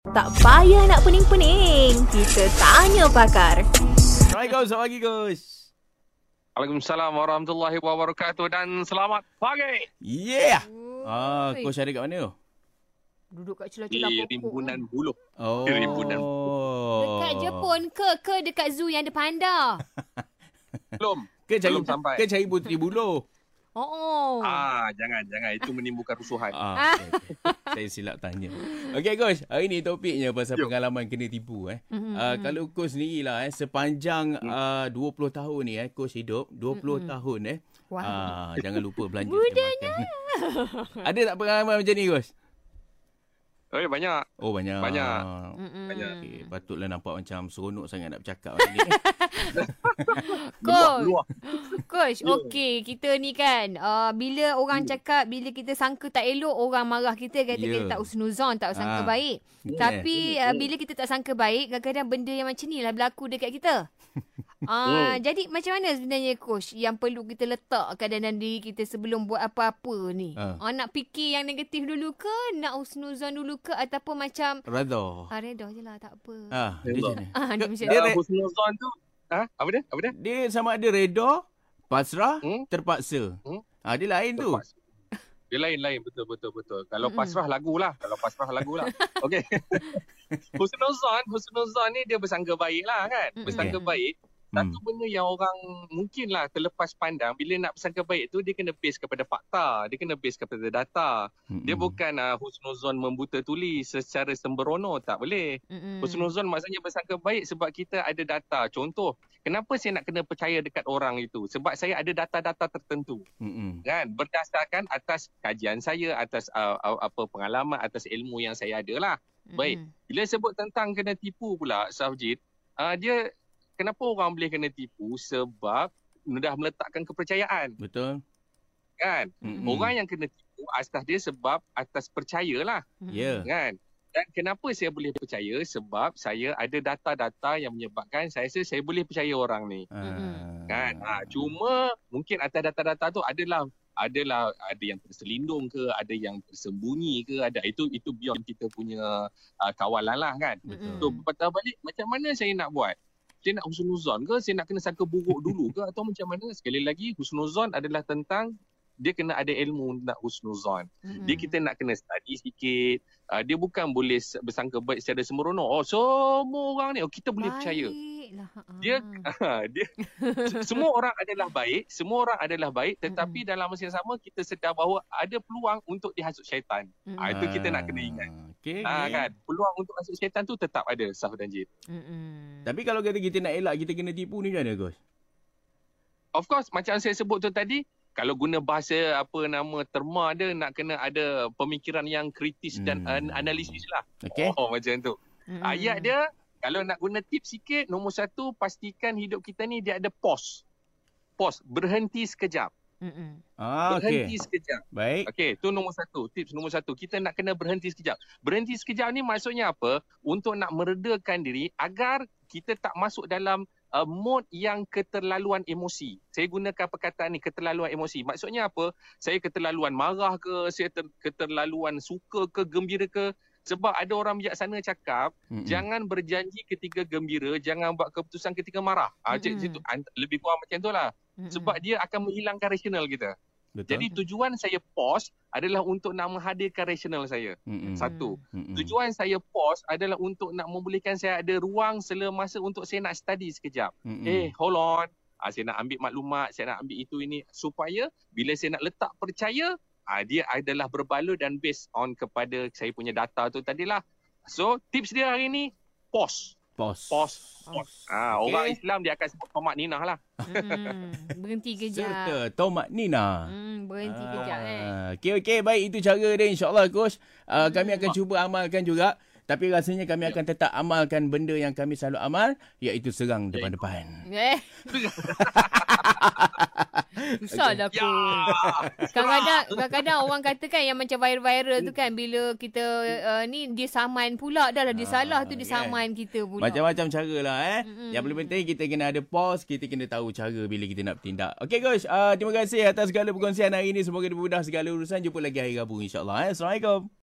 Tak payah nak pening-pening. Kita tanya pakar. Assalamualaikum, selamat pagi Gus. Waalaikumsalam warahmatullahi wabarakatuh dan selamat pagi Yeah. Ah, Oi. Gus ada kat mana? Duduk kat di celah-celah pokok. rimbunan buluh. Oh. Rimbunan. Dekat Jepun ke ke dekat zoo yang ada panda? Belum. Ke cari Belum sampai. ke cari putri buluh. Oh. oh. Ah, jangan jangan itu menimbulkan rusuhan. Ah, okay, okay. Saya silap tanya. Okey Gus, hari ni topiknya pasal Yo. pengalaman kena tipu eh. Mhm, Uh, kalau Gus sendiri lah eh sepanjang Hmm. uh, 20 tahun ni eh Gus hidup 20 Mhm. tahun eh. Wah. Ah, jangan lupa belanja Mudanya. Ada tak pengalaman macam ni Gus? Eh banyak. Oh banyak. Banyak. Mm-mm. banyak. Okay, patutlah nampak macam seronok sangat nak bercakap hari ni. Coach, Luah. coach, Ya. okey kita ni kan uh, bila orang cakap bila kita sangka tak elok orang marah kita kata Ya. kita tak usnuzon, tak sangka Ah. baik. Yeah. Tapi uh, bila kita tak sangka baik kadang-kadang benda yang macam ni lah berlaku dekat kita. Ah, jadi macam mana sebenarnya coach yang perlu kita letakkan dalam diri kita sebelum buat apa-apa ni? Ah. Ah, nak fikir yang negatif dulu ke, nak usnuzon dulu ke ataupun macam Radha. ah redha je lah tak apa. Ah, dia? Ah, dia Dia Dia re- husnuzon tu. Ha? Apa dia? Apa dia? Dia sama ada redha, pasrah, Hmm? terpaksa. Hmm? Ah, dia lain tu. Terpaksa. Dia lain-lain betul betul betul. Kalau Mm-mm. pasrah lagu lah. Kalau pasrah lagu lah. Okey. husnuzon, husnuzon ni dia bersangka baik lah kan. Mm-mm. Bersangka baik. Satu benda yang orang mungkinlah terlepas pandang bila nak bersangka baik tu dia kena base kepada fakta, dia kena base kepada data. Hmm. Dia bukan uh, husnuzon membuta tuli secara sembrono tak boleh. Mm-mm. Husnuzon maksudnya bersangka baik sebab kita ada data. Contoh, kenapa saya nak kena percaya dekat orang itu? Sebab saya ada data-data tertentu Hmm. kan berdasarkan atas kajian saya, atas uh, uh, apa pengalaman, atas ilmu yang saya ada lah. Baik. Mm-mm. Bila sebut tentang kena tipu pula Safjid, uh, dia kenapa orang boleh kena tipu sebab dah meletakkan kepercayaan Betul. kan. Hmm. Orang yang kena tipu asas dia sebab atas percayalah Mm-mm. Ya. kan. Dan kenapa saya boleh percaya sebab saya ada data-data yang menyebabkan saya rasa saya boleh percaya orang ni Ah. kan. Ha, cuma mungkin atas data-data tu adalah adalah ada yang terselindung ke, ada yang tersembunyi ke, ada itu itu beyond kita punya uh, kawalan lah kan. Mm-mm. So patah balik macam mana saya nak buat? Saya nak husnuzon ke? Saya nak kena sangka buruk dulu ke? Atau macam mana? Sekali lagi, husnuzon adalah tentang dia kena ada ilmu nak husnuzon. Mm-mm. Dia kita nak kena study sikit. Uh, dia bukan boleh bersangka baik secara sembrono. Oh, semua orang ni, oh, kita boleh percaya. Baiklah, ha. Dia dia se- semua orang adalah baik, semua orang adalah baik tetapi dalam masa yang sama kita sedar bahawa ada peluang untuk dihasut syaitan. Mm-mm. Ah, itu kita nak kena ingat. Okay, Ah okay. kan, peluang untuk hasut syaitan tu tetap ada Saf dan. Mm-mm. Tapi kalau kata kita nak elak, kita kena tipu ni macam mana, Gus? Of course macam saya sebut tu tadi, kalau guna bahasa apa nama terma dia nak kena ada pemikiran yang kritis dan Hmm. an- analisis lah. Okay. Oh macam tu. Mm-mm. Ayat dia kalau nak guna tips sikit, nombor satu pastikan hidup kita ni dia ada pause. Pause, berhenti sekejap. Mm-mm. Ah, berhenti okay. sekejap. Baik. Okey, tu nombor satu. Tips nombor satu. Kita nak kena berhenti sekejap. Berhenti sekejap ni maksudnya apa? Untuk nak meredakan diri agar kita tak masuk dalam uh, mode yang keterlaluan emosi. Saya gunakan perkataan ni, keterlaluan emosi. Maksudnya apa? Saya keterlaluan marah ke, saya ter- keterlaluan suka ke, gembira ke. Sebab ada orang bijaksana cakap, Mm-mm. jangan berjanji ketika gembira, jangan buat keputusan ketika marah. Ah, Mm-mm. mm-hmm. situ, ant- lebih kurang macam tu Sebab dia akan menghilangkan rasional kita. Betul. Jadi tujuan saya pause adalah untuk nak menghadirkan rasional saya. Mm-mm. Satu. Mm-mm. Tujuan saya pause adalah untuk nak membolehkan saya ada ruang sela masa untuk saya nak study sekejap. Mm-mm. Eh, hold on. Ah, saya nak ambil maklumat, saya nak ambil itu ini supaya bila saya nak letak percaya, ah, dia adalah berbaloi dan based on kepada saya punya data tu tadilah. So, tips dia hari ni pause. Pause. Pause. Ah, Okey. orang Islam dia akan sebut tomat ninah lah. Mm-mm. Berhenti kejap. Serta Tomat Nina. Hmm, berhenti kejap eh. Ah, Okey, okey. Baik, itu cara dia insyaAllah, Coach. Uh, kami akan cuba amalkan juga. Tapi rasanya kami akan tetap amalkan benda yang kami selalu amal, iaitu serang depan-depan. Eh. Susah dah Ya. pun. Kadang-kadang, kadang-kadang orang kata kan yang macam viral-viral tu kan bila kita uh, ni dia saman pula dah lah dia Ah, salah tu dia kan. saman kita pula. Macam-macam cara lah eh. Mm-mm. Yang paling penting kita kena ada pause, kita kena tahu cara bila kita nak bertindak. Okey guys, uh, terima kasih atas segala perkongsian hari ini. Semoga dimudah segala urusan. Jumpa lagi hari Rabu insyaAllah. Eh. Assalamualaikum.